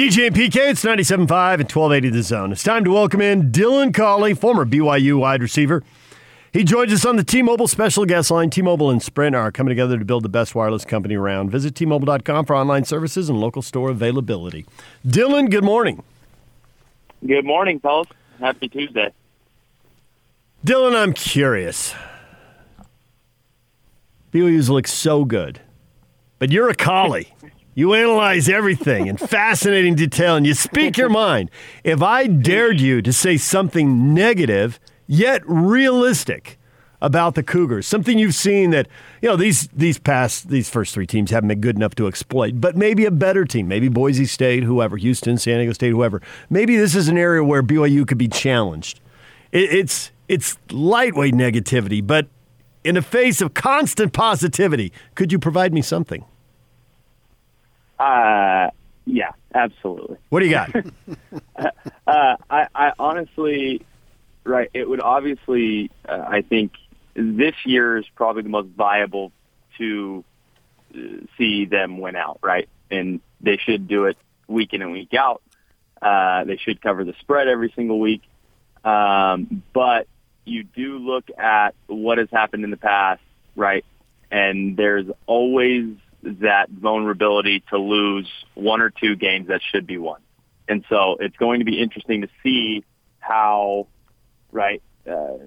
DJ and PK, it's 97.5 and 1280 The Zone. It's time to welcome in Dylan Collie, former BYU wide receiver. He joins us on the T-Mobile special guest line. T-Mobile and Sprint are coming together to build the best wireless company around. Visit T-Mobile.com for online services and local store availability. Dylan, good morning. Good morning, fellas. Happy Tuesday. Dylan, I'm curious. BYU's look so good, but you're a collie. You analyze everything in fascinating detail and you speak your mind. If I dared you to say something negative yet realistic about the Cougars, something you've seen that, you know, these these past these first three teams haven't been good enough to exploit, but maybe a better team, maybe Boise State, whoever, Houston, San Diego State, whoever. Maybe this is an area where BYU could be challenged. It, it's it's lightweight negativity, but in the face of constant positivity, could you provide me something? Uh, yeah, absolutely. What do you got? uh, I, I honestly, right, it would obviously, uh, I think this year is probably the most viable to uh, see them win out, right? And they should do it week in and week out. Uh, they should cover the spread every single week. Um, but you do look at what has happened in the past, right? And there's always that vulnerability to lose one or two games that should be won. And so it's going to be interesting to see how, right, uh,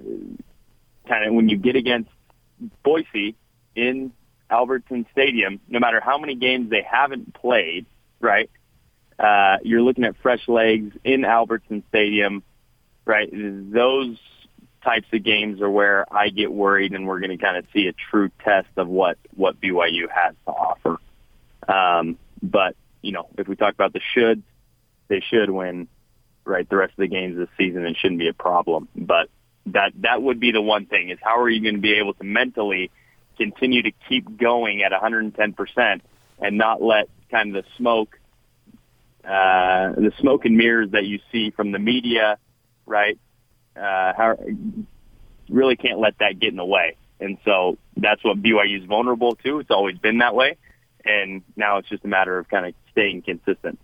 kind of when you get against Boise in Albertson Stadium, no matter how many games they haven't played, right, uh, you're looking at fresh legs in Albertson Stadium, right? Those types of games are where I get worried, and we're going to kind of see a true test of what what BYU has to offer. Um, but you know, if we talk about the shoulds, they should win right the rest of the games this season and shouldn't be a problem. But that that would be the one thing is how are you going to be able to mentally continue to keep going at 110 percent and not let kind of the smoke uh, the smoke and mirrors that you see from the media, right? Uh, really can't let that get in the way. And so that's what BYU is vulnerable to. It's always been that way. And now it's just a matter of kind of staying consistent.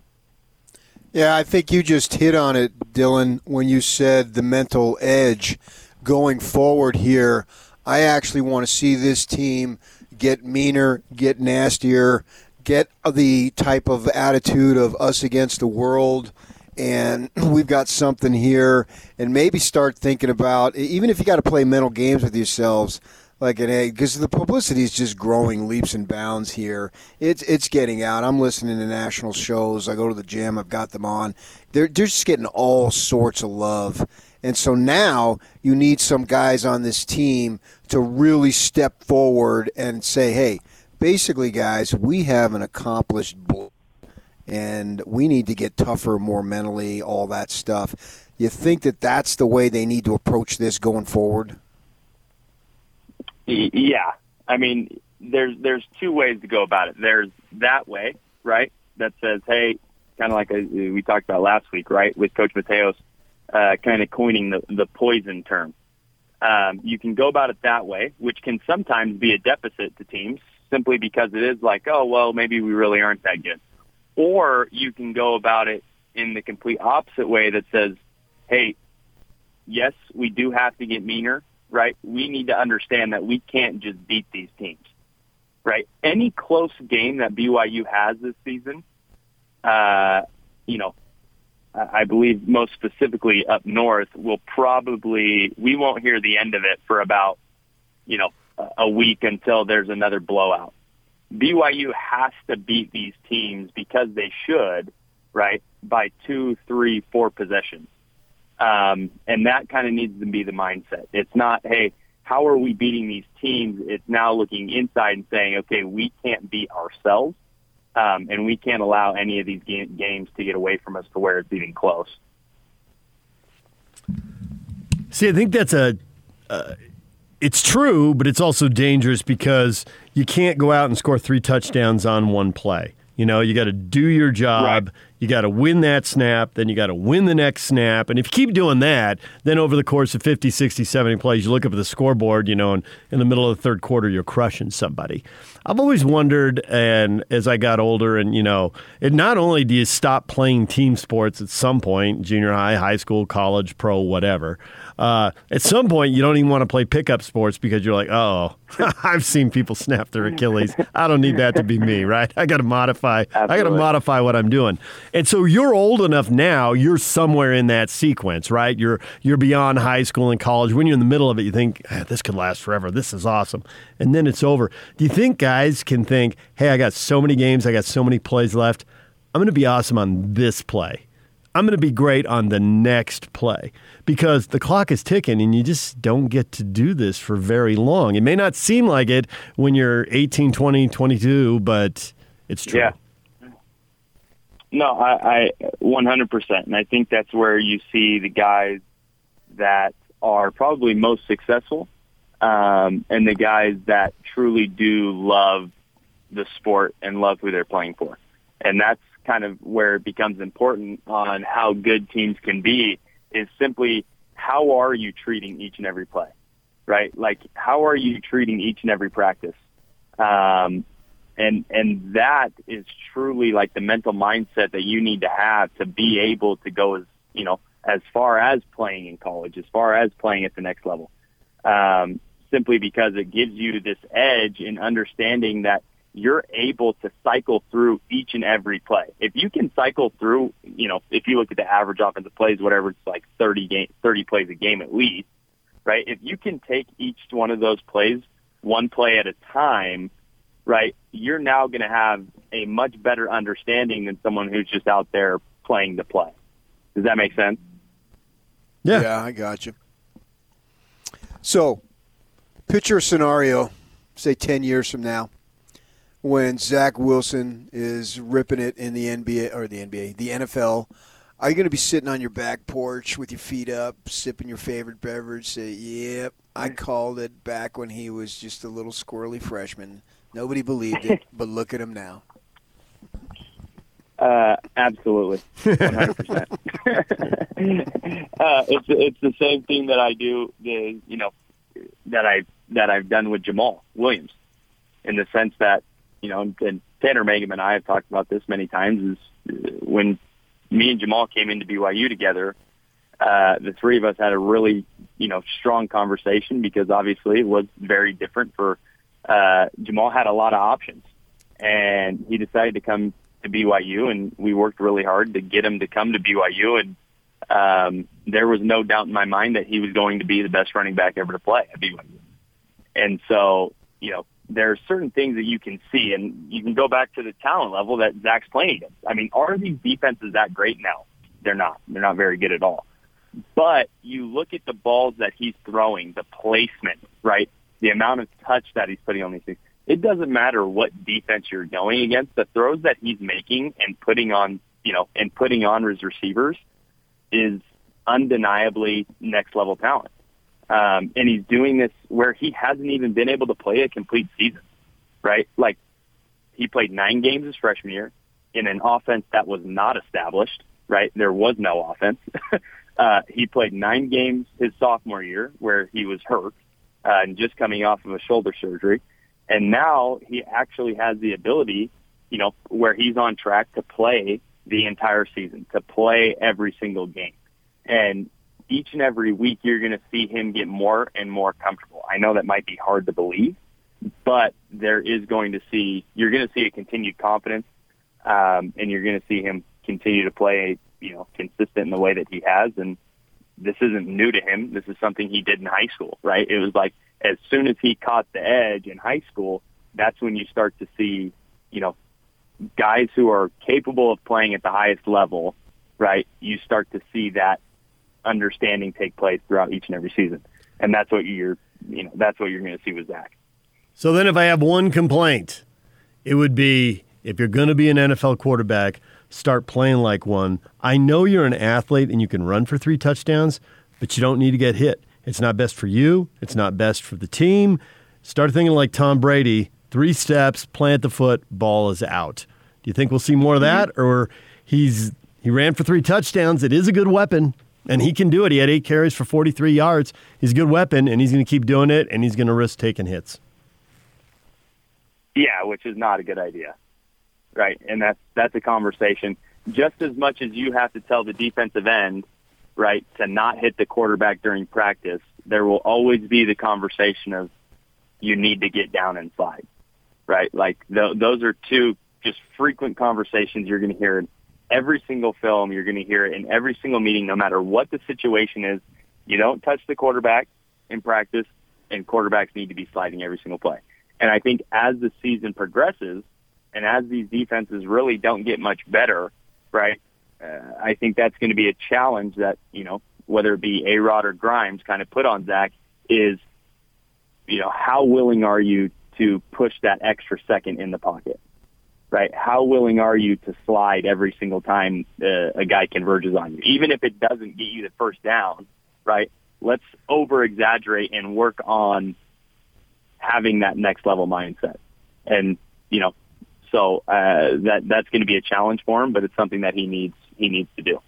Yeah, I think you just hit on it, Dylan, when you said the mental edge going forward here. I actually want to see this team get meaner, get nastier, get the type of attitude of us against the world and we've got something here, and maybe start thinking about even if you got to play mental games with yourselves, like an egg, because the publicity is just growing leaps and bounds here. It's it's getting out. I'm listening to national shows. I go to the gym. I've got them on. They're they're just getting all sorts of love. And so now you need some guys on this team to really step forward and say, hey, basically, guys, we have an accomplished and we need to get tougher more mentally, all that stuff. You think that that's the way they need to approach this going forward? Yeah, I mean, there's there's two ways to go about it. There's that way, right? That says, hey, kind of like a, we talked about last week, right? With Coach Mateos, uh, kind of coining the the poison term. Um, you can go about it that way, which can sometimes be a deficit to teams simply because it is like, oh well, maybe we really aren't that good. Or you can go about it in the complete opposite way that says, hey, yes, we do have to get meaner, right? We need to understand that we can't just beat these teams, right? Any close game that BYU has this season, uh, you know, I believe most specifically up north will probably, we won't hear the end of it for about, you know, a week until there's another blowout. BYU has to beat these teams because they should, right, by two, three, four possessions. Um, and that kind of needs to be the mindset. It's not, hey, how are we beating these teams? It's now looking inside and saying, okay, we can't beat ourselves, um, and we can't allow any of these ga- games to get away from us to where it's even close. See, I think that's a. Uh, it's true, but it's also dangerous because you can't go out and score three touchdowns on one play. You know, you got to do your job. Right. You got to win that snap, then you got to win the next snap. And if you keep doing that, then over the course of 50, 60, 70 plays, you look up at the scoreboard, you know, and in the middle of the third quarter, you're crushing somebody. I've always wondered, and as I got older, and you know, it not only do you stop playing team sports at some point, junior high, high school, college, pro, whatever. Uh, at some point, you don't even want to play pickup sports because you're like, oh, I've seen people snap their Achilles. I don't need that to be me, right? I got to modify. Absolutely. I got to modify what I'm doing. And so you're old enough now. You're somewhere in that sequence, right? You're you're beyond high school and college. When you're in the middle of it, you think ah, this could last forever. This is awesome, and then it's over. Do you think guys can think, hey, I got so many games, I got so many plays left. I'm going to be awesome on this play. I'm going to be great on the next play because the clock is ticking and you just don't get to do this for very long. It may not seem like it when you're 18, 20, 22, but it's true. Yeah. No, I, I 100%. And I think that's where you see the guys that are probably most successful um, and the guys that truly do love the sport and love who they're playing for. And that's kind of where it becomes important on how good teams can be is simply how are you treating each and every play, right? Like how are you treating each and every practice? Um, and and that is truly like the mental mindset that you need to have to be able to go as you know as far as playing in college, as far as playing at the next level. Um, simply because it gives you this edge in understanding that you're able to cycle through each and every play. If you can cycle through, you know, if you look at the average offensive plays, whatever, it's like 30 game, 30 plays a game at least, right? If you can take each one of those plays one play at a time, right, you're now going to have a much better understanding than someone who's just out there playing the play. Does that make sense? Yeah. Yeah, I got you. So, picture a scenario, say 10 years from now, when Zach Wilson is ripping it in the NBA or the NBA, the NFL. Are you going to be sitting on your back porch with your feet up, sipping your favorite beverage? Say, "Yep, I called it back when he was just a little squirrely freshman. Nobody believed it, but look at him now." Uh, absolutely, one hundred percent. Uh, It's it's the same thing that I do. The you know that I that I've done with Jamaal Williams, in the sense that you know, and and Tanner Mangum and I have talked about this many times. Is uh, when me and Jamaal came into BYU together, uh, the three of us had a really you know strong conversation because obviously it was very different for uh, Jamaal had a lot of options, and he decided to come to BYU, and we worked really hard to get him to come to BYU, and um, there was no doubt in my mind that he was going to be the best running back ever to play at BYU. And so, you know, there are certain things that you can see, and you can go back to the talent level that Zach's playing against. I mean, are these defenses that great now? They're not. They're not very good at all. But you look at the balls that he's throwing, the placement, right? The amount of touch that he's putting on these things it doesn't matter what defense you're going against. The throws that he's making and putting on, you know, and putting on his receivers is undeniably next level talent. Um, and he's doing this where he hasn't even been able to play a complete season, right? Like he played nine games his freshman year in an offense that was not established, right? There was no offense. uh, he played nine games his sophomore year where he was hurt uh, and just coming off of a shoulder surgery. And now he actually has the ability, you know, where he's on track to play the entire season, to play every single game. And each and every week you're going to see him get more and more comfortable. I know that might be hard to believe, but there is going to see, you're going to see a continued confidence, um, and you're going to see him continue to play, you know, consistent in the way that he has. And this isn't new to him. This is something he did in high school, right? It was like, as soon as he caught the edge in high school, that's when you start to see, you know, guys who are capable of playing at the highest level, right? You start to see that understanding take place throughout each and every season. And that's what you're, you know, that's what you're going to see with Zach. So then if I have one complaint, it would be if you're going to be an NFL quarterback, start playing like one. I know you're an athlete and you can run for three touchdowns, but you don't need to get hit. It's not best for you. It's not best for the team. Start thinking like Tom Brady three steps, plant the foot, ball is out. Do you think we'll see more of that? Or he's he ran for three touchdowns. It is a good weapon, and he can do it. He had eight carries for 43 yards. He's a good weapon, and he's going to keep doing it, and he's going to risk taking hits. Yeah, which is not a good idea. Right. And that's that's a conversation. Just as much as you have to tell the defensive end, right, to not hit the quarterback during practice, there will always be the conversation of you need to get down and. Right? Like th- those are two just frequent conversations you're going to hear every single film. You're going to hear it in every single meeting, no matter what the situation is. You don't touch the quarterback in practice, and quarterbacks need to be sliding every single play. And I think as the season progresses, and as these defenses really don't get much better, right? Uh, I think that's going to be a challenge that you know whether it be A Rod or Grimes kind of put on Zach is, you know, how willing are you to push that extra second in the pocket? Right? How willing are you to slide every single time uh, a guy converges on you, even if it doesn't get you the first down, right? Let's over exaggerate and work on having that next level mindset, and you know, so uh, that that's going to be a challenge for him, but it's something that he needs he needs to do.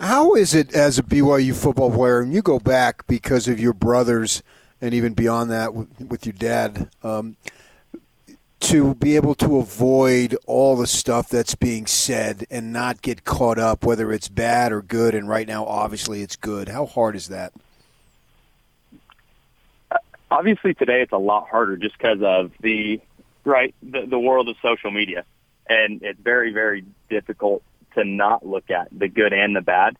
How is it as a BYU football player, and you go back because of your brothers, and even beyond that with, with your dad? Um, to be able to avoid all the stuff that's being said and not get caught up, whether it's bad or good. And right now, obviously, it's good. How hard is that? Obviously, today it's a lot harder just because of the right the, the world of social media, and it's very very difficult to not look at the good and the bad.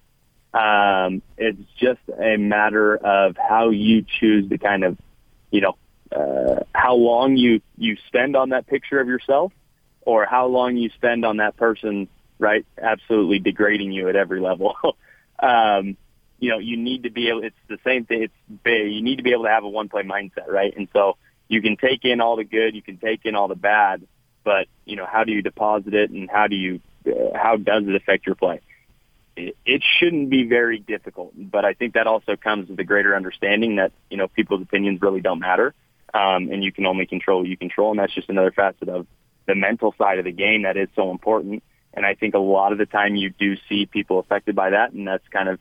Um, it's just a matter of how you choose to kind of, you know, uh, how long you you spend on that picture of yourself, or how long you spend on that person, right? Absolutely degrading you at every level. um, you know, you need to be able. It's the same thing. It's. You need to be able to have a one play mindset, right? And so you can take in all the good, you can take in all the bad, but you know, how do you deposit it, and how do you, uh, how does it affect your play? It, shouldn't be very difficult, but I think that also comes with a greater understanding that you know people's opinions really don't matter um, and you can only control what you control. And that's just another facet of the mental side of the game that is so important. And I think a lot of the time you do see people affected by that, and that's kind of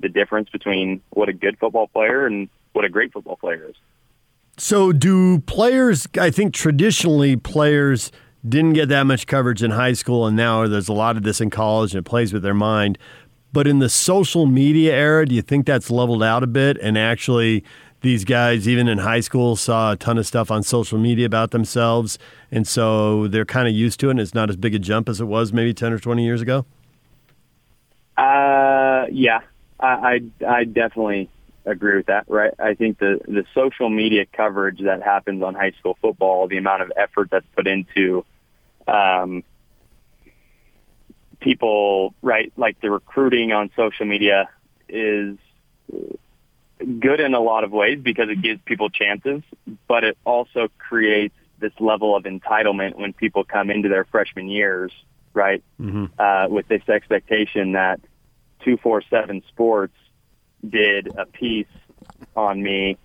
the difference between what a good football player and what a great football player is. So, do players? I think traditionally players didn't get that much coverage in high school, and now there's a lot of this in college, and it plays with their mind. But in the social media era, do you think that's leveled out a bit, and actually these guys, even in high school, saw a ton of stuff on social media about themselves, and so they're kind of used to it. and It's not as big a jump as it was maybe ten or twenty years ago. Uh, yeah, I, I, I definitely agree with that. Right, I think the the social media coverage that happens on high school football, the amount of effort that's put into, um, people, right, like the recruiting on social media is good in a lot of ways because it gives people chances, but it also creates this level of entitlement when people come into their freshman years, right? Mm-hmm. Uh, with this expectation that 247 Sports did a piece on me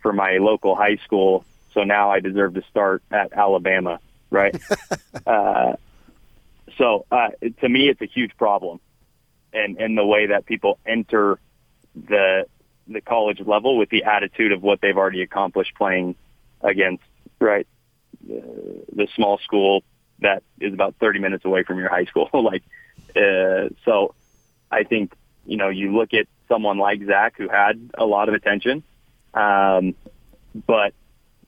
for my local high school, so now I deserve to start at Alabama, right? uh, so uh, to me, it's a huge problem, and and the way that people enter the the college level with the attitude of what they've already accomplished playing against right uh, the small school that is about 30 minutes away from your high school like uh, so I think you know you look at someone like Zach who had a lot of attention um, but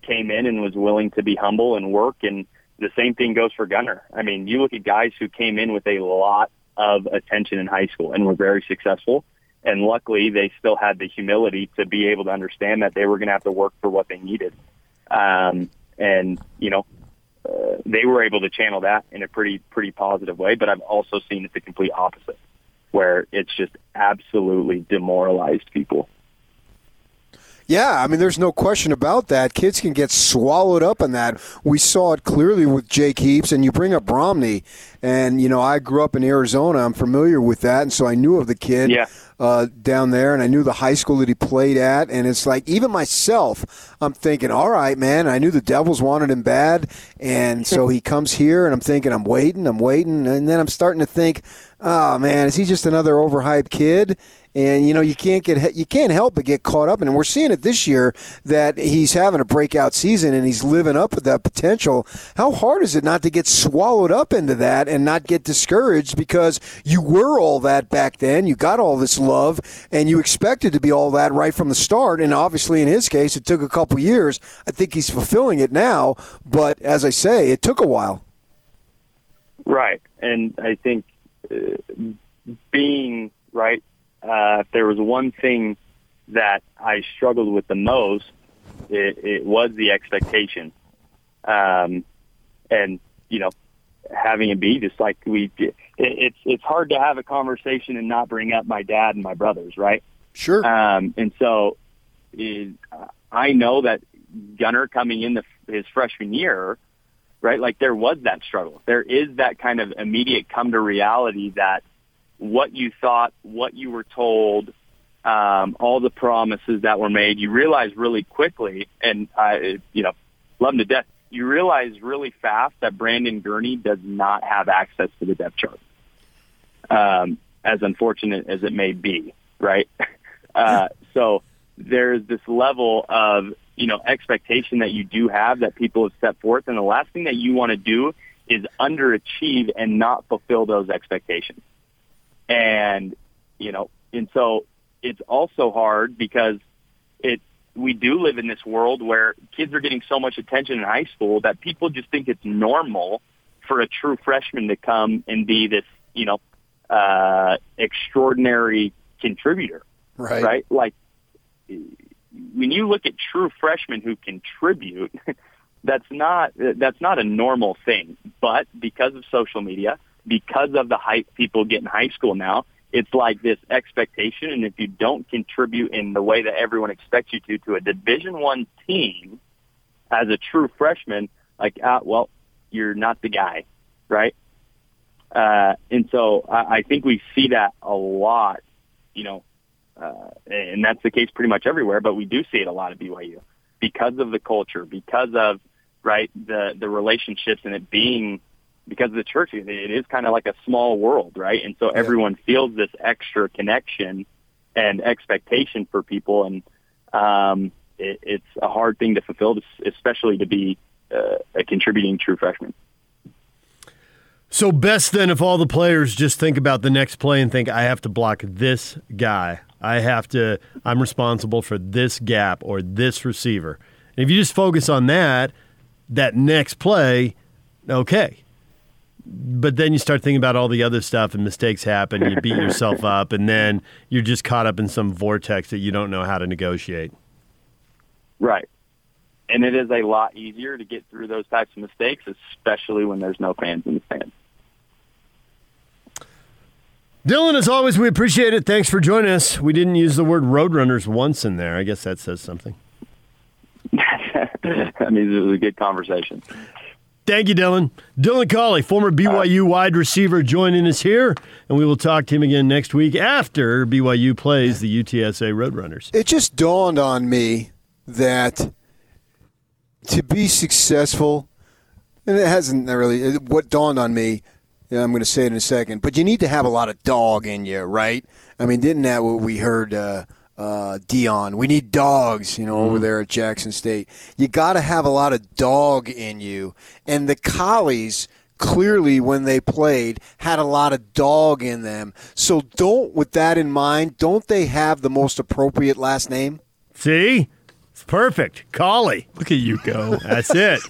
came in and was willing to be humble and work and the same thing goes for Gunnar. I mean, you look at guys who came in with a lot of attention in high school and were very successful and luckily, they still had the humility to be able to understand that they were going to have to work for what they needed. Um, and, you know, uh, they were able to channel that in a pretty, pretty positive way. But I've also seen it the complete opposite, where it's just absolutely demoralized people. Yeah, I mean, there's no question about that. Kids can get swallowed up in that. We saw it clearly with Jake Heaps, and you bring up Romney, and you know, I grew up in Arizona. I'm familiar with that, and so I knew of the kid. Yeah. Uh, down there, and I knew the high school that he played at, and it's like even myself, I'm thinking, all right, man. I knew the Devils wanted him bad, and so he comes here, and I'm thinking, I'm waiting, I'm waiting, and then I'm starting to think, oh man, is he just another overhyped kid? And you know you can't get you can't help but get caught up in. And we're seeing it this year that he's having a breakout season and he's living up with that potential. How hard is it not to get swallowed up into that and not get discouraged because you were all that back then, you got all this love, and you expected to be all that right from the start. And obviously, in his case, it took a couple years. I think he's fulfilling it now, but as I say, it took a while. Right, and I think uh, being right uh, if there was one thing that I struggled with the most, it, it was the expectation. Um, and, you know, having it be just like we, it, it's, it's hard to have a conversation and not bring up my dad and my brothers, right? Sure. Um, and so it, I know that Gunnar coming in the, his freshman year, right? Like there was that struggle. There is that kind of immediate come to reality that what you thought, what you were told, um, all the promises that were made. You realize really quickly, and I, you know, love him to death. You realize really fast that Brandon Gurney does not have access to the depth chart. Um, as unfortunate as it may be, right? Uh, so there's this level of you know expectation that you do have that people have set forth, and the last thing that you want to do is underachieve and not fulfill those expectations. And, you know, and so it's also hard because it, we do live in this world where kids are getting so much attention in high school that people just think it's normal for a true freshman to come and be this, you know, uh, extraordinary contributor. Right. Right. Like when you look at true freshmen who contribute, that's not, that's not a normal thing. But because of social media, because of the hype people get in high school now, it's like this expectation. And if you don't contribute in the way that everyone expects you to, to a division one team as a true freshman, like, ah, well, you're not the guy, right? Uh, and so I, I think we see that a lot, you know, uh, and that's the case pretty much everywhere, but we do see it a lot at BYU because of the culture, because of, right, the, the relationships and it being because of the church, it is kind of like a small world, right? And so yeah. everyone feels this extra connection and expectation for people, and um, it, it's a hard thing to fulfill, especially to be uh, a contributing true freshman. So best then if all the players just think about the next play and think, I have to block this guy. I have to. I'm responsible for this gap or this receiver. And if you just focus on that, that next play, okay, but then you start thinking about all the other stuff and mistakes happen you beat yourself up and then you're just caught up in some vortex that you don't know how to negotiate right and it is a lot easier to get through those types of mistakes especially when there's no fans in the stands Dylan, as always, we appreciate it. Thanks for joining us. We didn't use the word Roadrunners once in there. I guess that says something. I mean, it was a good conversation. Thank you, Dylan. Dylan Collie, former BYU wide receiver, joining us here, and we will talk to him again next week after BYU plays the UTSA Roadrunners. It just dawned on me that to be successful, and it hasn't really, what dawned on me, I'm going to say it in a second, but you need to have a lot of dog in you, right? I mean, didn't that what we heard? Uh, uh, Deion. We need dogs, you know, mm over there at Jackson State. You got to have a lot of dog in you. And the Collies clearly when they played had a lot of dog in them. So don't with that in mind, don't they have the most appropriate last name? See? It's perfect. Collie. Look at you go. That's it.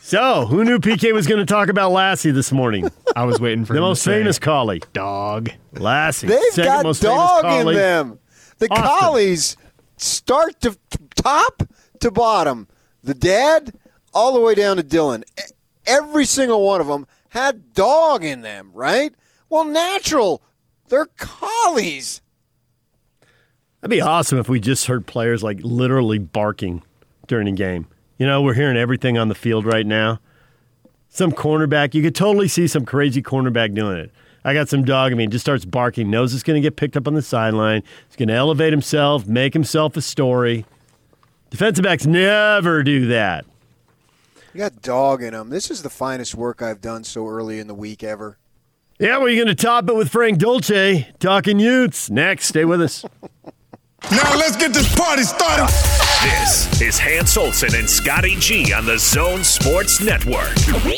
So, who knew PK was going to talk about Lassie this morning? I was waiting for the most famous collie. Dog. Lassie. They've Second got most dog famous collie. in them. The Austin. collies start to top to bottom. The dad all the way down to Dylan. Every single one of them had dog in them, right? Well, natural. They're collies. That'd be awesome if we just heard players like literally barking during a game. You know, we're hearing everything on the field right now. Some cornerback, you could totally see some crazy cornerback doing it. I got some dog. I mean, just starts barking, knows it's going to get picked up on the sideline. He's going to elevate himself, make himself a story. Defensive backs never do that. You got dog in them. This is the finest work I've done so early in the week ever. Yeah, we're going to top it with Frank Dolce talking Utes. Next, stay with us. Now let's get this party started. This is Hans Olsen and Scotty G on the Zone Sports Network.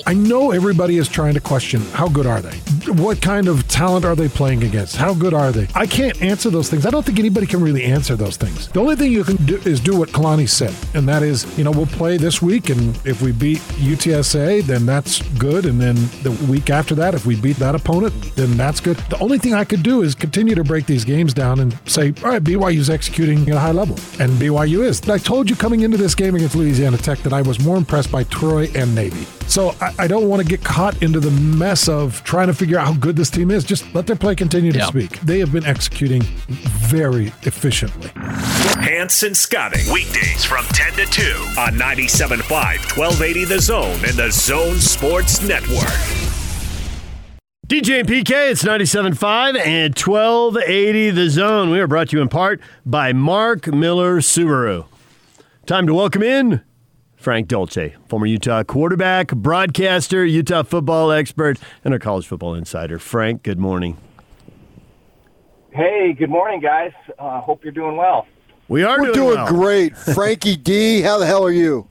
I know everybody is trying to question how good are they? What kind of talent are they playing against? How good are they? I can't answer those things. I don't think anybody can really answer those things. The only thing you can do is do what Kalani said, and that is, you know, we'll play this week, and if we beat UTSA, then that's good. And then the week after that, if we beat that opponent, then that's good. The only thing I could do is continue to break these games down and say, all right, BYU's executing at a high level, and BYU is. I told you coming into this game against Louisiana Tech that I was more impressed by Troy and Navy. So I, I don't want to get caught into the mess of trying to figure out how good this team is. Just let their play continue to Yeah. speak. They have been executing very efficiently. Hanson and Scotty. Weekdays from 10 to 2 on 97.5, 1280 The Zone and the Zone Sports Network. DJ and PK, it's 97.5 and 1280 The Zone. We are brought to you in part by Mark Miller Subaru. Time to welcome in Frank Dolce, former Utah quarterback, broadcaster, Utah football expert, and a college football insider. Frank, good morning. Hey, good morning, guys. Uh, hope you're doing well. We are We're doing, doing well. great. Frankie D, how the hell are you?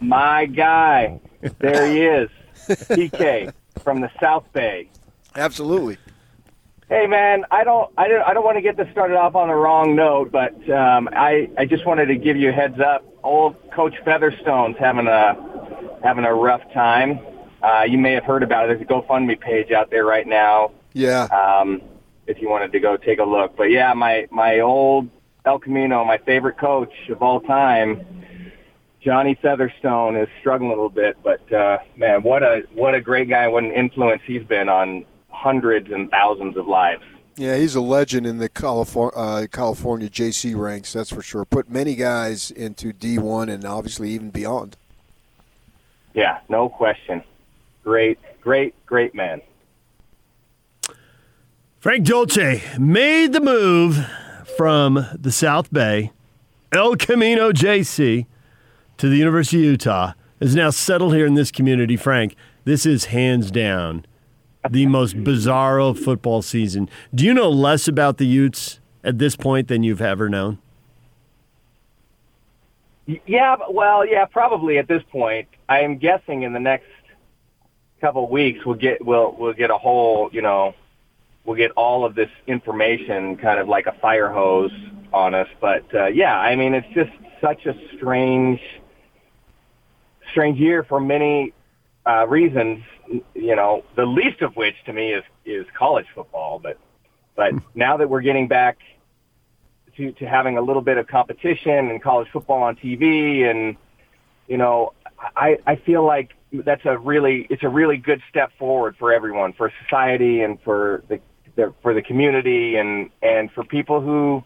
My guy, there he is, PK from the South Bay. Absolutely. Hey, man, I don't, I don't, I don't want to get this started off on the wrong note, but um, I, I just wanted to give you a heads up. Old Coach Featherstone's having a, having a rough time. Uh, you may have heard about it. There's a GoFundMe page out there right now. Yeah. um, if you wanted to go take a look. But yeah, my my old El Camino, my favorite coach of all time, Johnny Featherstone, is struggling a little bit. But uh, man, what a what a great guy! What an influence he's been on hundreds and thousands of lives. Yeah, he's a legend in the California, uh, California JC ranks, that's for sure. Put many guys into D1 and obviously even beyond. Yeah, no question. Great, great, great man. Frank Dolce made the move from the South Bay, El Camino JC, to the University of Utah, is now settled here in this community. Frank, this is hands down the most bizarro football season. Do you know less about the Utes at this point than you've ever known? Yeah, well, yeah, probably at this point. I am guessing in the next couple of weeks we'll get we'll we'll get a whole, you know, we'll get all of this information kind of like a fire hose on us. But uh, yeah, I mean, it's just such a strange, strange year for many uh, reasons. You know, the least of which to me is is college football. But but hmm. now that we're getting back to, to having a little bit of competition and college football on TV and you know I, I feel like that's a really it's a really good step forward for everyone for society and for the, the for the community and and for people who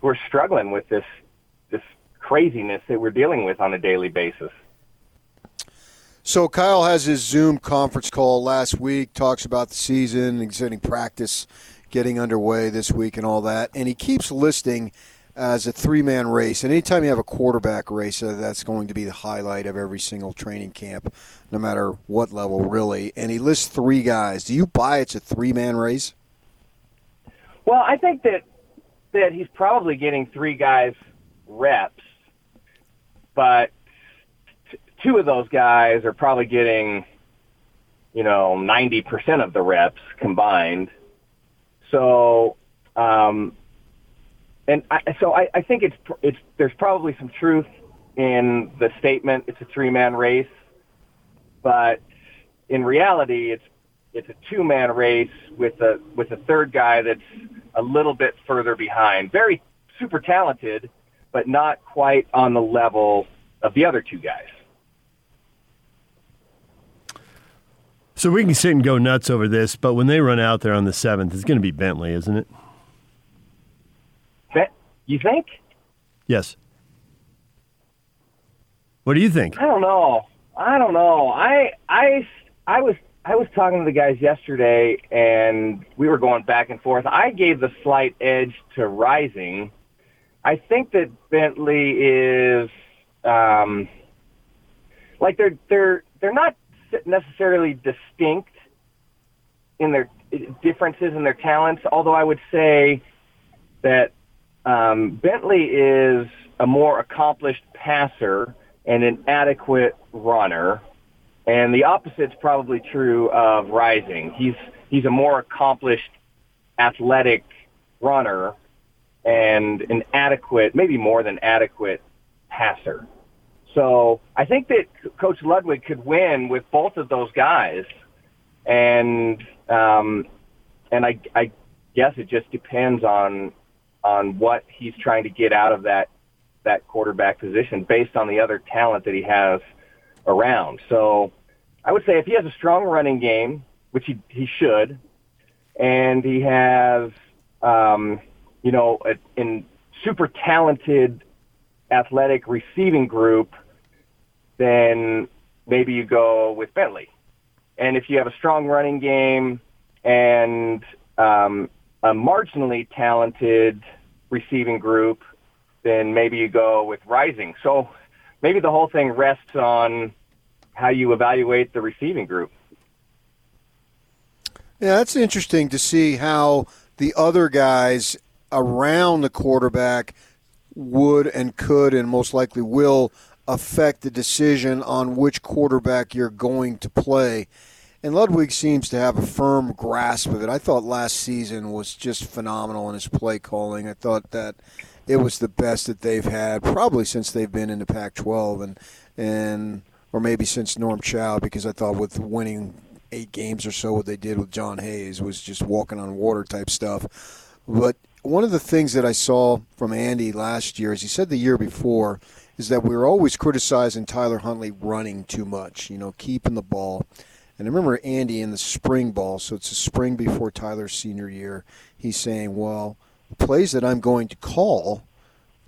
who are struggling with this this craziness that we're dealing with on a daily basis. So Kyle has his Zoom conference call last week, talks about the season, exciting practice getting underway this week and all that. And he keeps listing as a three man race. And anytime you have a quarterback race, uh, that's going to be the highlight of every single training camp, no matter what level, really. And he lists three guys. Do you buy it's a three man race? Well, I think that that he's probably getting three guys reps, but two of those guys are probably getting, you know, ninety percent of the reps combined. So, um, and I, so I, I think it's it's there's probably some truth in the statement. It's a three man race, but in reality, it's it's a two man race with a with a third guy that's a little bit further behind. Very super talented, but not quite on the level of the other two guys. So we can sit and go nuts over this, but when they run out there on the 7th, it's going to be Bentley, isn't it? That- You think? Yes. What do you think? I don't know. I don't know. I I I was I was talking to the guys yesterday, and we were going back and forth. I gave the slight edge to Rising. I think that Bentley is um, like they're they're they're not necessarily distinct in their differences in their talents. Although I would say that um, Bentley is a more accomplished passer and an adequate runner, and the opposite's probably true of Rising. He's he's a more accomplished, athletic runner and an adequate, maybe more than adequate passer. So I think that Coach Ludwig could win with both of those guys, and um, and I, I guess it just depends on on what he's trying to get out of that that quarterback position based on the other talent that he has around. So I would say if he has a strong running game, which he he should, and he has um, you know a, in super talented athletic receiving group, then maybe you go with Bentley. And if you have a strong running game and um, a marginally talented receiving group, then maybe you go with Rising. So maybe the whole thing rests on how you evaluate the receiving group. Yeah, that's interesting to see how the other guys around the quarterback would and could and most likely will affect the decision on which quarterback you're going to play. And Ludwig seems to have a firm grasp of it. I thought last season was just phenomenal in his play calling. I thought that it was the best that they've had probably since they've been in the Pac-12 and and or maybe since Norm Chow because I thought with winning eight games or so what they did with Jon Hays was just walking on water type stuff. But one of the things that I saw from Andy last year, as he said the year before, is that we were always criticizing Tyler Huntley running too much, you know, keeping the ball. And I remember Andy in the spring ball, so it's the spring before Tyler's senior year, he's saying, well, the plays that I'm going to call,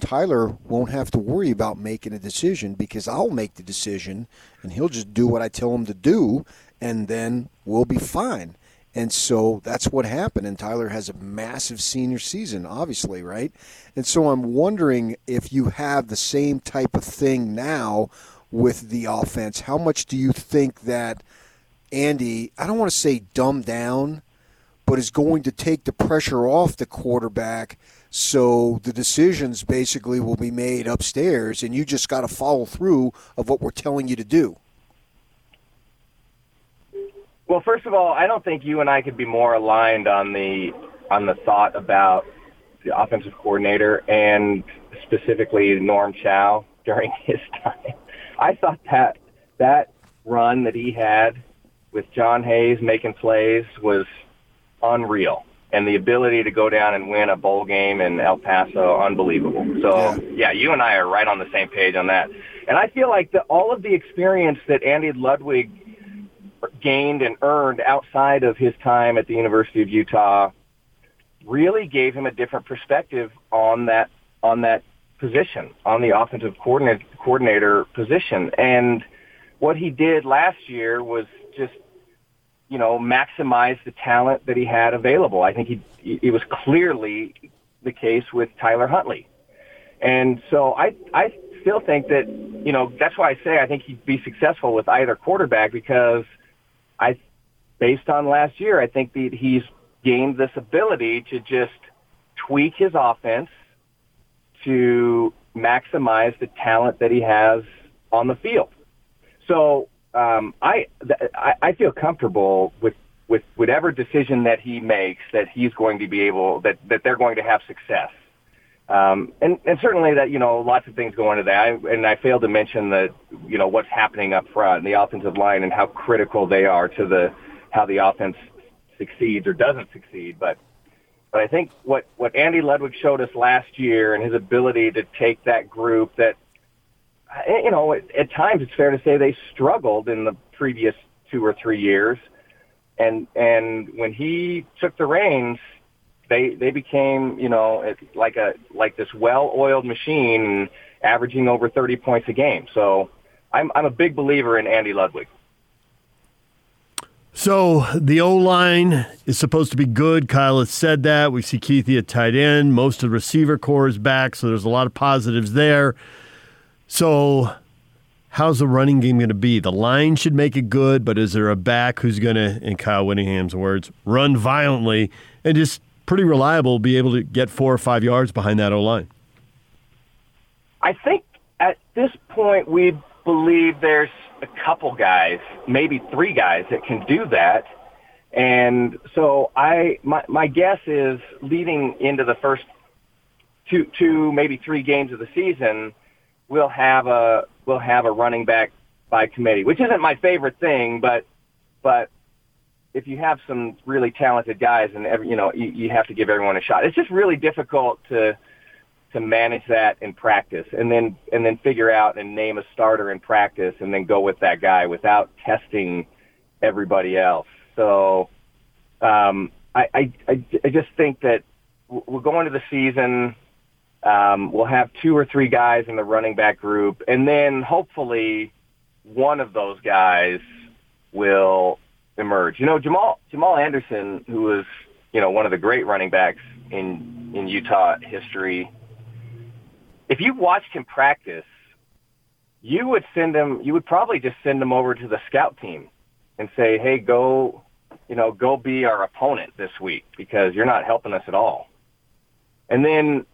Tyler won't have to worry about making a decision because I'll make the decision and he'll just do what I tell him to do, and then we'll be fine. And so that's what happened. And Tyler has a massive senior season, obviously, right? And so I'm wondering if you have the same type of thing now with the offense. How much do you think that Andy, I don't want to say dumb down, but is going to take the pressure off the quarterback so the decisions basically will be made upstairs and you just got to follow through of what we're telling you to do? Well, first of all, I don't think you and I could be more aligned on the on the thought about the offensive coordinator and specifically Norm Chow during his time. I thought that that run that he had with Jon Hays making plays was unreal. And the ability to go down and win a bowl game in El Paso, unbelievable. So, yeah, you and I are right on the same page on that. And I feel like the, all of the experience that Andy Ludwig gained and earned outside of his time at the University of Utah really gave him a different perspective on that on that position, on the offensive coordinator, coordinator position. And what he did last year was just, you know, maximize the talent that he had available. I think he it was clearly the case with Tyler Huntley. And so I I still think that, you know, that's why I say I think he'd be successful with either quarterback because I, based on last year, I think that he's gained this ability to just tweak his offense to maximize the talent that he has on the field. So um, I, I I feel comfortable with with whatever decision that he makes that he's going to be able that that they're going to have success. Um, and, and certainly that, you know, lots of things go into that. I, and I failed to mention that, you know, what's happening up front, the offensive line and how critical they are to the, how the offense succeeds or doesn't succeed. But, but I think what, what Andy Ludwig showed us last year and his ability to take that group that, you know, at, at times it's fair to say they struggled in the previous two or three years. And, and when he took the reins, they they became you know like a like this well-oiled machine, averaging over 30 points a game. So I'm I'm a big believer in Andy Ludwig. So the O line is supposed to be good. Kyle has said that. We see Kuithe at tight end. Most of the receiver core is back, so there's a lot of positives there. So how's the running game going to be? The line should make it good, but is there a back who's going to, in Kyle Whittingham's words, run violently and just pretty reliable, be able to get four or five yards behind that O line? I think at this point we believe there's a couple guys, maybe three guys that can do that. And so I, my, my guess is leading into the first two, two, maybe three games of the season, we'll have a, we'll have a running back by committee, which isn't my favorite thing, but, but if you have some really talented guys and every, you know, you, you have to give everyone a shot. It's just really difficult to, to manage that in practice and then, and then figure out and name a starter in practice and then go with that guy without testing everybody else. So, um, I, I, I just think that we're going to the season. Um, we'll have two or three guys in the running back group, and then hopefully one of those guys will emerge. You know, Jamal Jamal Anderson, who was you know one of the great running backs in in Utah history. If you watched him practice, you would send him. You would probably just send him over to the scout team and say, "Hey, go, you know, go be our opponent this week because you're not helping us at all." And then,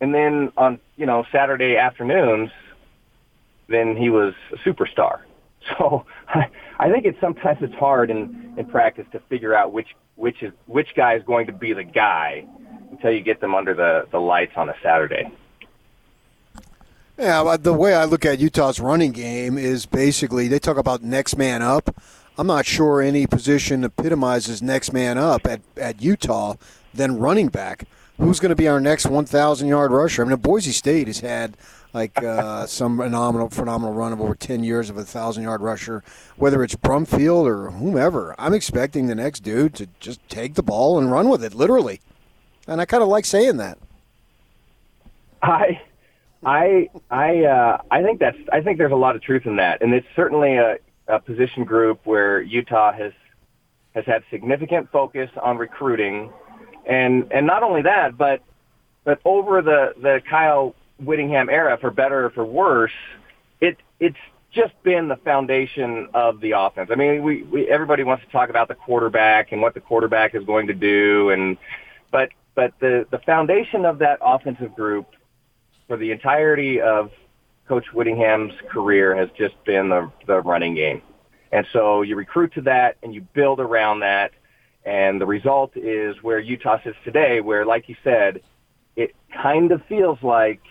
and then on you know Saturday afternoons, then he was a superstar. So I think it's sometimes it's hard in, in practice to figure out which which is which guy is going to be the guy until you get them under the, the lights on a Saturday. Yeah, the way I look at Utah's running game is basically they talk about next man up. I'm not sure any position epitomizes next man up at, at Utah than running back. Who's going to be our next 1,000 yard rusher? I mean, Boise State has had like uh, some phenomenal, phenomenal run of over 10 years of a 1,000 yard rusher, whether it's Brumfield or whomever. I'm expecting the next dude to just take the ball and run with it, literally. And I kind of like saying that. I I I uh, I think that's I think there's a lot of truth in that, and it's certainly a, a position group where Utah has has had significant focus on recruiting, and and not only that, but but over the the Kyle Whittingham era, for better or for worse, it it's just been the foundation of the offense. I mean, we, we everybody wants to talk about the quarterback and what the quarterback is going to do, and but but the the foundation of that offensive group for the entirety of Coach Whittingham's career has just been the, the running game. And so you recruit to that and you build around that. And the result is where Utah sits today, where, like you said, it kind of feels like,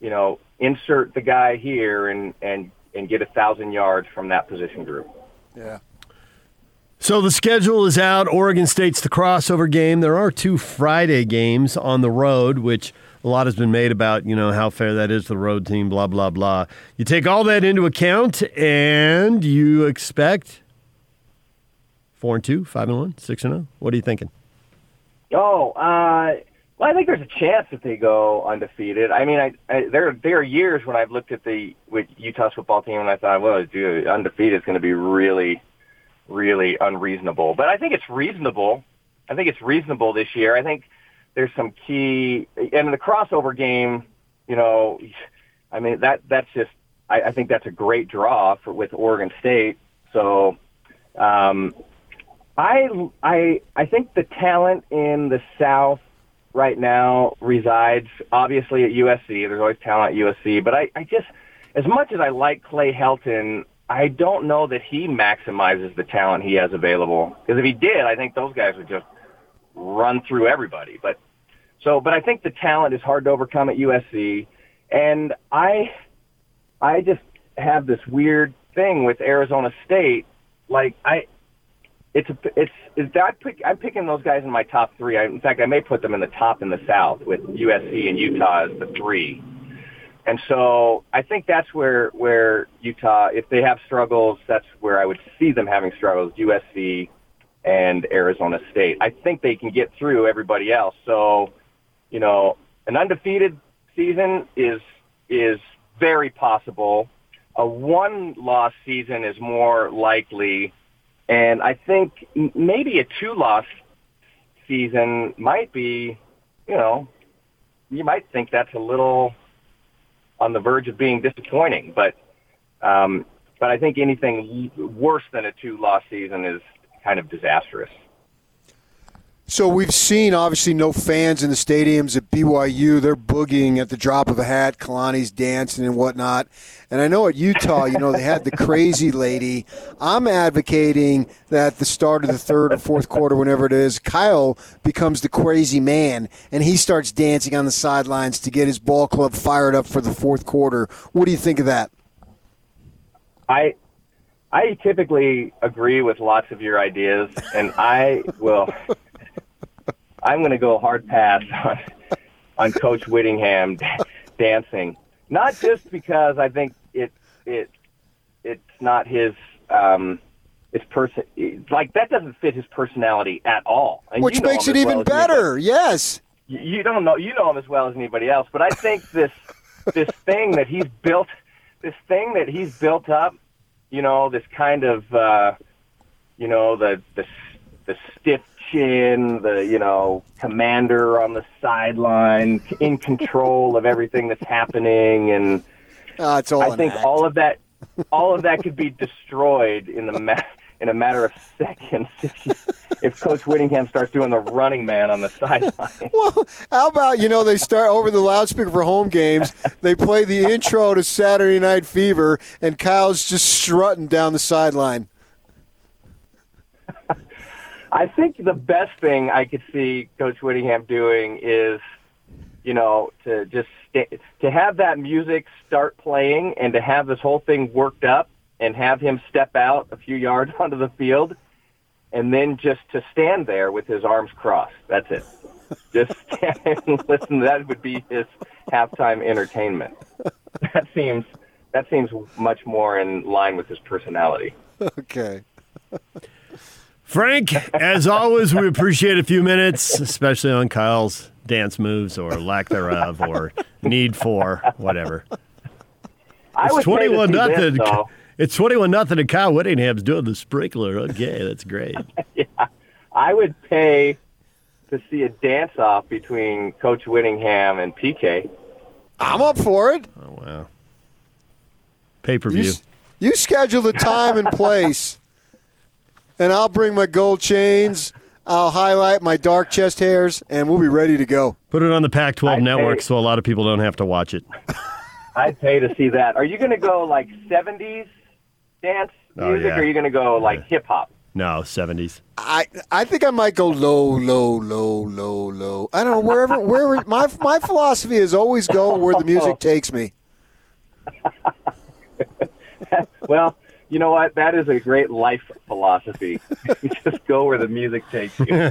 you know, insert the guy here and, and, and get a thousand yards from that position group. Yeah. So the schedule is out. Oregon State's the crossover game. There are two Friday games on the road, which – a lot has been made about you know how fair that is to the road team, blah blah blah. You take all that into account, and you expect four and two, five and one, six and zero. What are you thinking? Oh, uh, well, I think there's a chance that they go undefeated. I mean, I, I there there are years when I've looked at the with Utah's football team and I thought, well, dude, undefeated is going to be really, really unreasonable. But I think it's reasonable. I think it's reasonable this year. I think there's some key, and the crossover game, you know, I mean that that's just I, I think that's a great draw for with Oregon State. So, um, I I I think the talent in the South right now resides obviously at USC. There's always talent at USC, but I I just as much as I like Clay Helton, I don't know that he maximizes the talent he has available. Because if he did, I think those guys would just run through everybody. But so, but I think the talent is hard to overcome at USC, and I, I just have this weird thing with Arizona State. Like I, it's it's, it's I pick, I'm picking those guys in my top three. I, in fact, I may put them in the top in the South with USC and Utah as the three. And so I think that's where where Utah, if they have struggles, that's where I would see them having struggles. USC and Arizona State. I think they can get through everybody else. So, you know, an undefeated season is is very possible. A one loss season is more likely, and I think maybe a two loss season might be, you know, you might think that's a little on the verge of being disappointing, but Um, but I think anything worse than a two-loss season is kind of disastrous. So we've seen obviously no fans in the stadiums at BYU. They're boogieing at the drop of a hat. Kalani's dancing and whatnot. And I know at Utah, you know, they had the crazy lady. I'm advocating that the start of the third or fourth quarter, whenever it is, Kyle becomes the crazy man and he starts dancing on the sidelines to get his ball club fired up for the fourth quarter. What do you think of that? I I typically agree with lots of your ideas, and I will. I'm going to go hard pass on, on Coach Whittingham dancing. Not just because I think it it it's not his um his person like that doesn't fit his personality at all. And Which you know makes it well even as better. Yes. You- You don't know you know him as well as anybody else, but I think this this thing that he's built this thing that he's built up, you know, this kind of uh you know, the the the stiff the you know, commander on the sideline, in control of everything that's happening and Uh, it's all I think act. all of that, all of that could be destroyed in the ma- in a matter of seconds if, you, if Coach Whittingham starts doing the running man on the sideline. Well, how about you know they start over the loudspeaker for home games. They play the intro to Saturday Night Fever, and Kyle's just strutting down the sideline. I think the best thing I could see Coach Whittingham doing is, you know, to just sta to have that music start playing and to have this whole thing worked up and have him step out a few yards onto the field and then just to stand there with his arms crossed. That's it. Just stand and listen. That would be his halftime entertainment. That seems that seems much more in line with his personality. Okay. Frank, as always, we appreciate a few minutes, especially on Kyle's dance moves or lack thereof or need for whatever. I It's would say twenty-one see this, nothing. It's twenty-one nothing, and Kyle Whittingham's doing the sprinkler. Okay, that's great. I would pay to see a dance off between Coach Whittingham and PK. I'm up for it. Oh wow. Pay per view. s- you schedule the time and place, and I'll bring my gold chains. I'll highlight my dark chest hairs, and we'll be ready to go. Put it on the Pac-12 I'd network, pay- so a lot of people don't have to watch it. I'd pay to see that. Are you going to go like 70s dance Oh, music, yeah. or are you going to go like hip hop? No, seventies. I I think I might go low, low, low, low, low. I don't know wherever wherever my my philosophy is always go where the music takes me. Well, you know what? That is a great life philosophy. just go where the music takes you.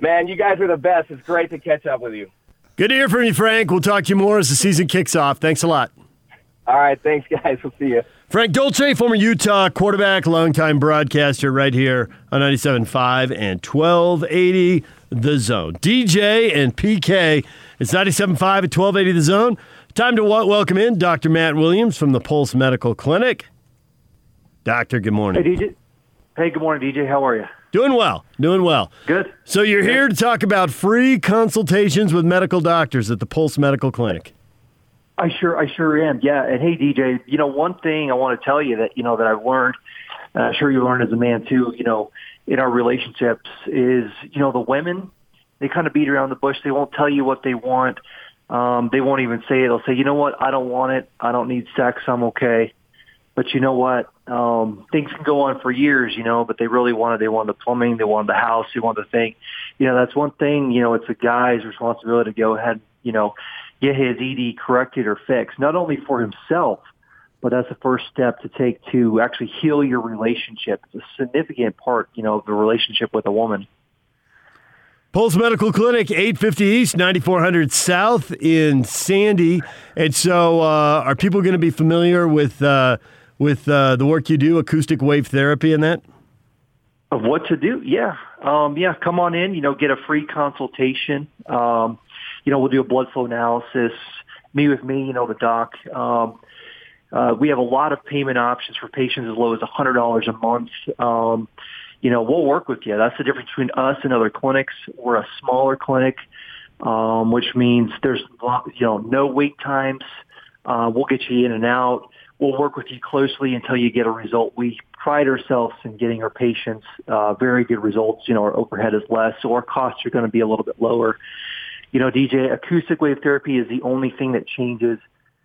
Man, you guys are the best. It's great to catch up with you. Good to hear from you, Frank. We'll talk to you more as the season kicks off. Thanks a lot. All right, thanks, guys. We'll see you. Frank Dolce, former Utah quarterback, longtime broadcaster, right here on 97.5 and 1280 The Zone. DJ and PK, it's 97.5 at 1280 The Zone. Time to welcome in Dr. Matt Williams from the Pulse Medical Clinic. Doctor, good morning. Hey. DJ. Hey, good morning, DJ. How are you? Doing well, doing well. Good. So you're here to talk about free consultations with medical doctors at the Pulse Medical Clinic. I sure, I sure am. Yeah. And hey, DJ, you know, one thing I want to tell you that, you know, that I've learned, and I'm sure you learned as a man too, you know, in our relationships is, you know, the women, they kind of beat around the bush. They won't tell you what they want. Um, they won't even say it. They'll say, you know what? I don't want it. I don't need sex. I'm okay. But you know what? Um, things can go on for years, you know, but they really wanted, they wanted the plumbing, they wanted the house, they wanted the thing. You know, that's one thing, you know, it's a guy's responsibility to go ahead, you know, get his ED corrected or fixed, not only for himself, but that's the first step to take to actually heal your relationship. It's a significant part, you know, of the relationship with a woman. Pulse Medical Clinic, 850 East, 9400 South in Sandy. And so, uh, are people going to be familiar with uh, with uh, the work you do, acoustic wave therapy, and that? Of what to do? Yeah. Um, yeah, come on in, you know, get a free consultation. Um, you know, we'll do a blood flow analysis, meet with me, you know, the doc. Um, uh, we have a lot of payment options for patients as low as $100 a month. You know, we'll work with you. That's the difference between us and other clinics. We're a smaller clinic, um, which means there's, you know, no wait times. Uh, we'll get you in and out. We'll work with you closely until you get a result. We pride ourselves in getting our patients uh, very good results. You know, our overhead is less, so our costs are going to be a little bit lower. You know, DJ, acoustic wave therapy is the only thing that changes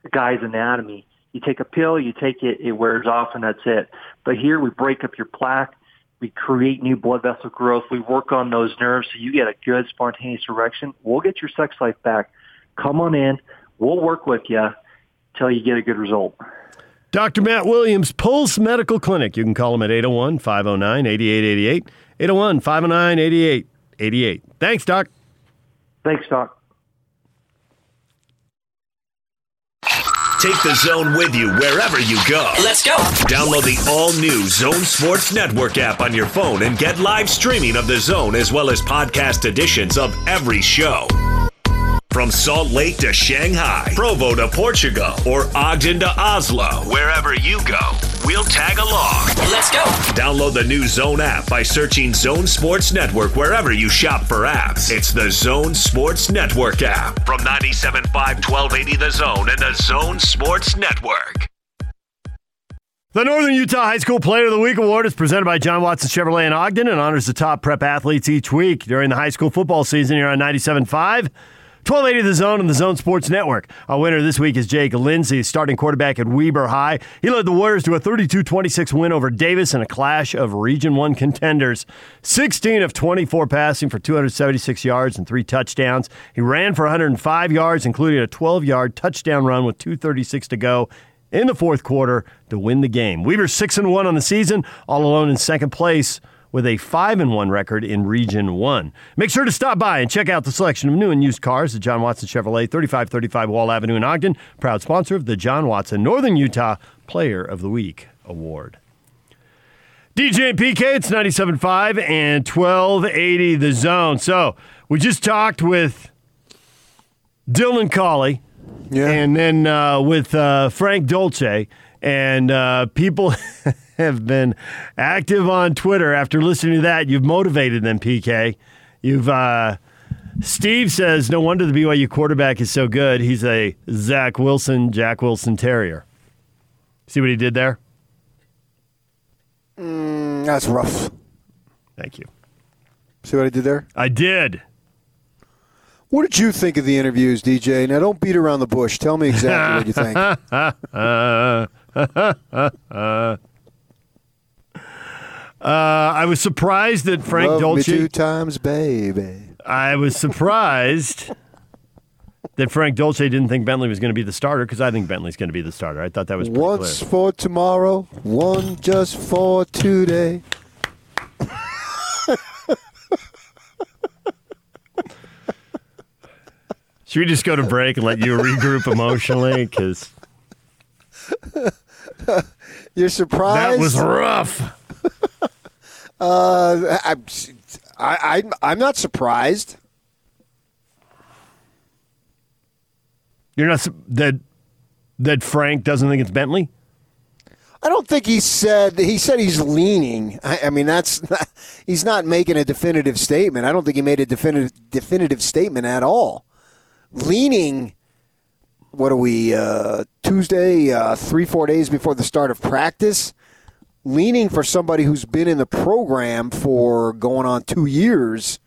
the guy's anatomy. You take a pill, you take it, it wears off, and that's it. But here we break up your plaque. We create new blood vessel growth. We work on those nerves so you get a good spontaneous erection. We'll get your sex life back. Come on in. We'll work with you till you get a good result. Dr. Matt Williams, Pulse Medical Clinic. You can call him at 801 509 8888. 801 509 8888. Thanks, Doc. Thanks, Doc. Take the zone with you wherever you go. Let's go. Download the all new Zone Sports Network app on your phone and get live streaming of the zone as well as podcast editions of every show. From Salt Lake to Shanghai, Provo to Portugal, or Ogden to Oslo, wherever you go, we'll tag along. Let's go. Download the new Zone app by searching Zone Sports Network wherever you shop for apps. It's the Zone Sports Network app from 97.5 1280 The Zone and the Zone Sports Network. The Northern Utah High School Player of the Week award is presented by John Watson Chevrolet in Ogden and honors the top prep athletes each week during the high school football season here on 97.5. 1280 The Zone and the Zone Sports Network. Our winner this week is Jake Lindsey, starting quarterback at Weber High. He led the Warriors to a 32 26 win over Davis in a clash of Region 1 contenders. 16 of 24 passing for 276 yards and three touchdowns. He ran for 105 yards, including a 12 yard touchdown run with 2.36 to go in the fourth quarter to win the game. Weber 6 and 1 on the season, all alone in second place with a 5 and 1 record in Region 1. Make sure to stop by and check out the selection of new and used cars at John Watson Chevrolet, 3535 Wall Avenue in Ogden, proud sponsor of the John Watson Northern Utah Player of the Week Award. DJ and PK, it's 97.5 and 1280 the zone. So we just talked with Dylan Colley Yeah. and then uh, with uh, Frank Dolce, and uh, people have been active on Twitter after listening to that. You've motivated them, PK. You've uh, Steve says, no wonder the BYU quarterback is so good. He's a Zach Wilson, Jack Wilson Terrier. See what he did there? Mm, that's rough. Thank you. See what I did there? I did. What did you think of the interviews, DJ? Now, don't beat around the bush. Tell me exactly what you think. Uh, I was surprised that Frank Love Dolce. two times, baby. I was surprised that Frank Dolce didn't think Bentley was going to be the starter because I think Bentley's going to be the starter. I thought that was pretty Once clear. for tomorrow, one just for today. Should we just go to break and let you regroup emotionally? Because You're surprised? that was rough. Uh, I'm, I, I, I'm not surprised. You're not that that Frank doesn't think it's Bentley. I don't think he said he said he's leaning. I, I mean, that's not, he's not making a definitive statement. I don't think he made a definitive definitive statement at all. Leaning. What are we? Uh, Tuesday, uh, three four days before the start of practice. Leaning for somebody who's been in the program for going on two years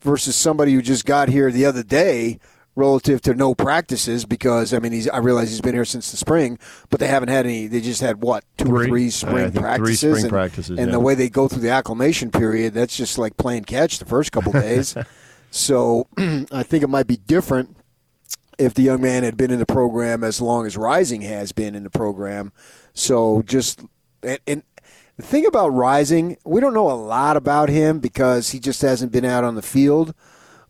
versus somebody who just got here the other day relative to no practices because I mean he's I realize he's been here since the spring, but they haven't had any. They just had what two or Three. three I spring three practices. spring and, practices, and yeah. the way they go through the acclimation period, that's just like playing catch the first couple days. so I think it might be different if the young man had been in the program as long as Rising has been in the program. So just and, and the thing about Rising, we don't know a lot about him because he just hasn't been out on the field.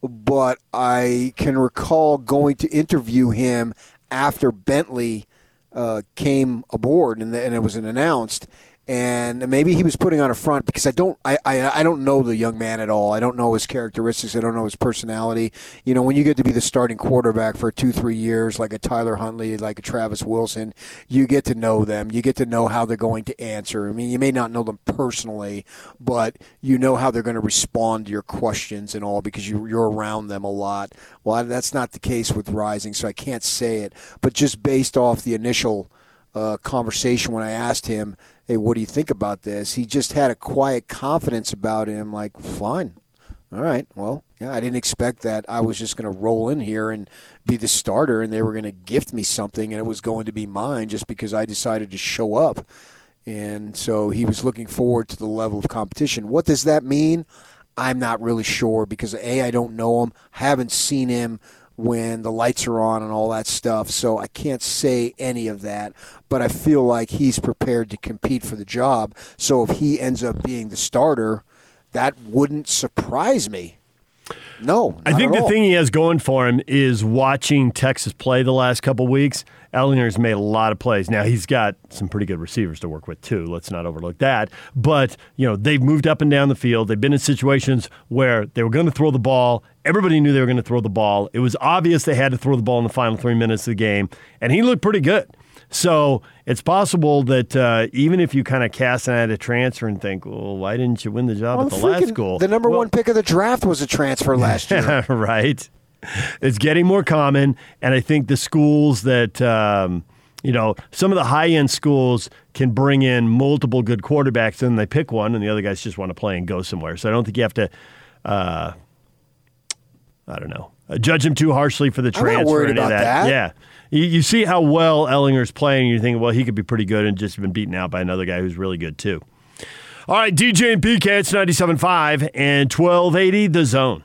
But I can recall going to interview him after Bentley uh, came aboard and, and it was announced. And maybe he was putting on a front because I don't I, I, I don't know the young man at all. I don't know his characteristics. I don't know his personality. You know, when you get to be the starting quarterback for two three years, like a Tyler Huntley, like a Travis Wilson, you get to know them. You get to know how they're going to answer. I mean, you may not know them personally, but you know how they're going to respond to your questions and all because you, you're around them a lot. Well, that's not the case with Rising, so I can't say it. But just based off the initial uh, conversation when I asked him hey, what do you think about this? He just had a quiet confidence about him, like, fine. All right. Well, yeah, I didn't expect that I was just going to roll in here and be the starter and they were going to gift me something and it was going to be mine just because I decided to show up. And so he was looking forward to the level of competition. What does that mean? I'm not really sure because A, I don't know him, haven't seen him when the lights are on and all that stuff. So I can't say any of that, but I feel like he's prepared to compete for the job. So if he ends up being the starter, that wouldn't surprise me. No, I think the all. thing he has going for him is watching Texas play the last couple weeks. Ehlinger's made a lot of plays. Now he's got some pretty good receivers to work with too. Let's not overlook that. But you know they've moved up and down the field. They've been in situations where they were going to throw the ball. Everybody knew they were going to throw the ball. It was obvious they had to throw the ball in the final three minutes of the game, and he looked pretty good. So it's possible that uh, even if you kind of cast an eye at a transfer and think, well, why didn't you win the job well, at the freaking, last school? The number well, one pick of the draft was a transfer last year. right. It's getting more common, and I think the schools that. Um, you know, some of the high end schools can bring in multiple good quarterbacks, and they pick one, and the other guys just want to play and go somewhere. So I don't think you have to, uh, I don't know, judge him too harshly for the I'm transfer. not worried or any of about that. that. Yeah. You, you see how well Ehlinger's playing, and you think, well, he could be pretty good, and just been beaten out by another guy who's really good, too. All right, DJ and PK, it's 97.5 and 1280 The Zone.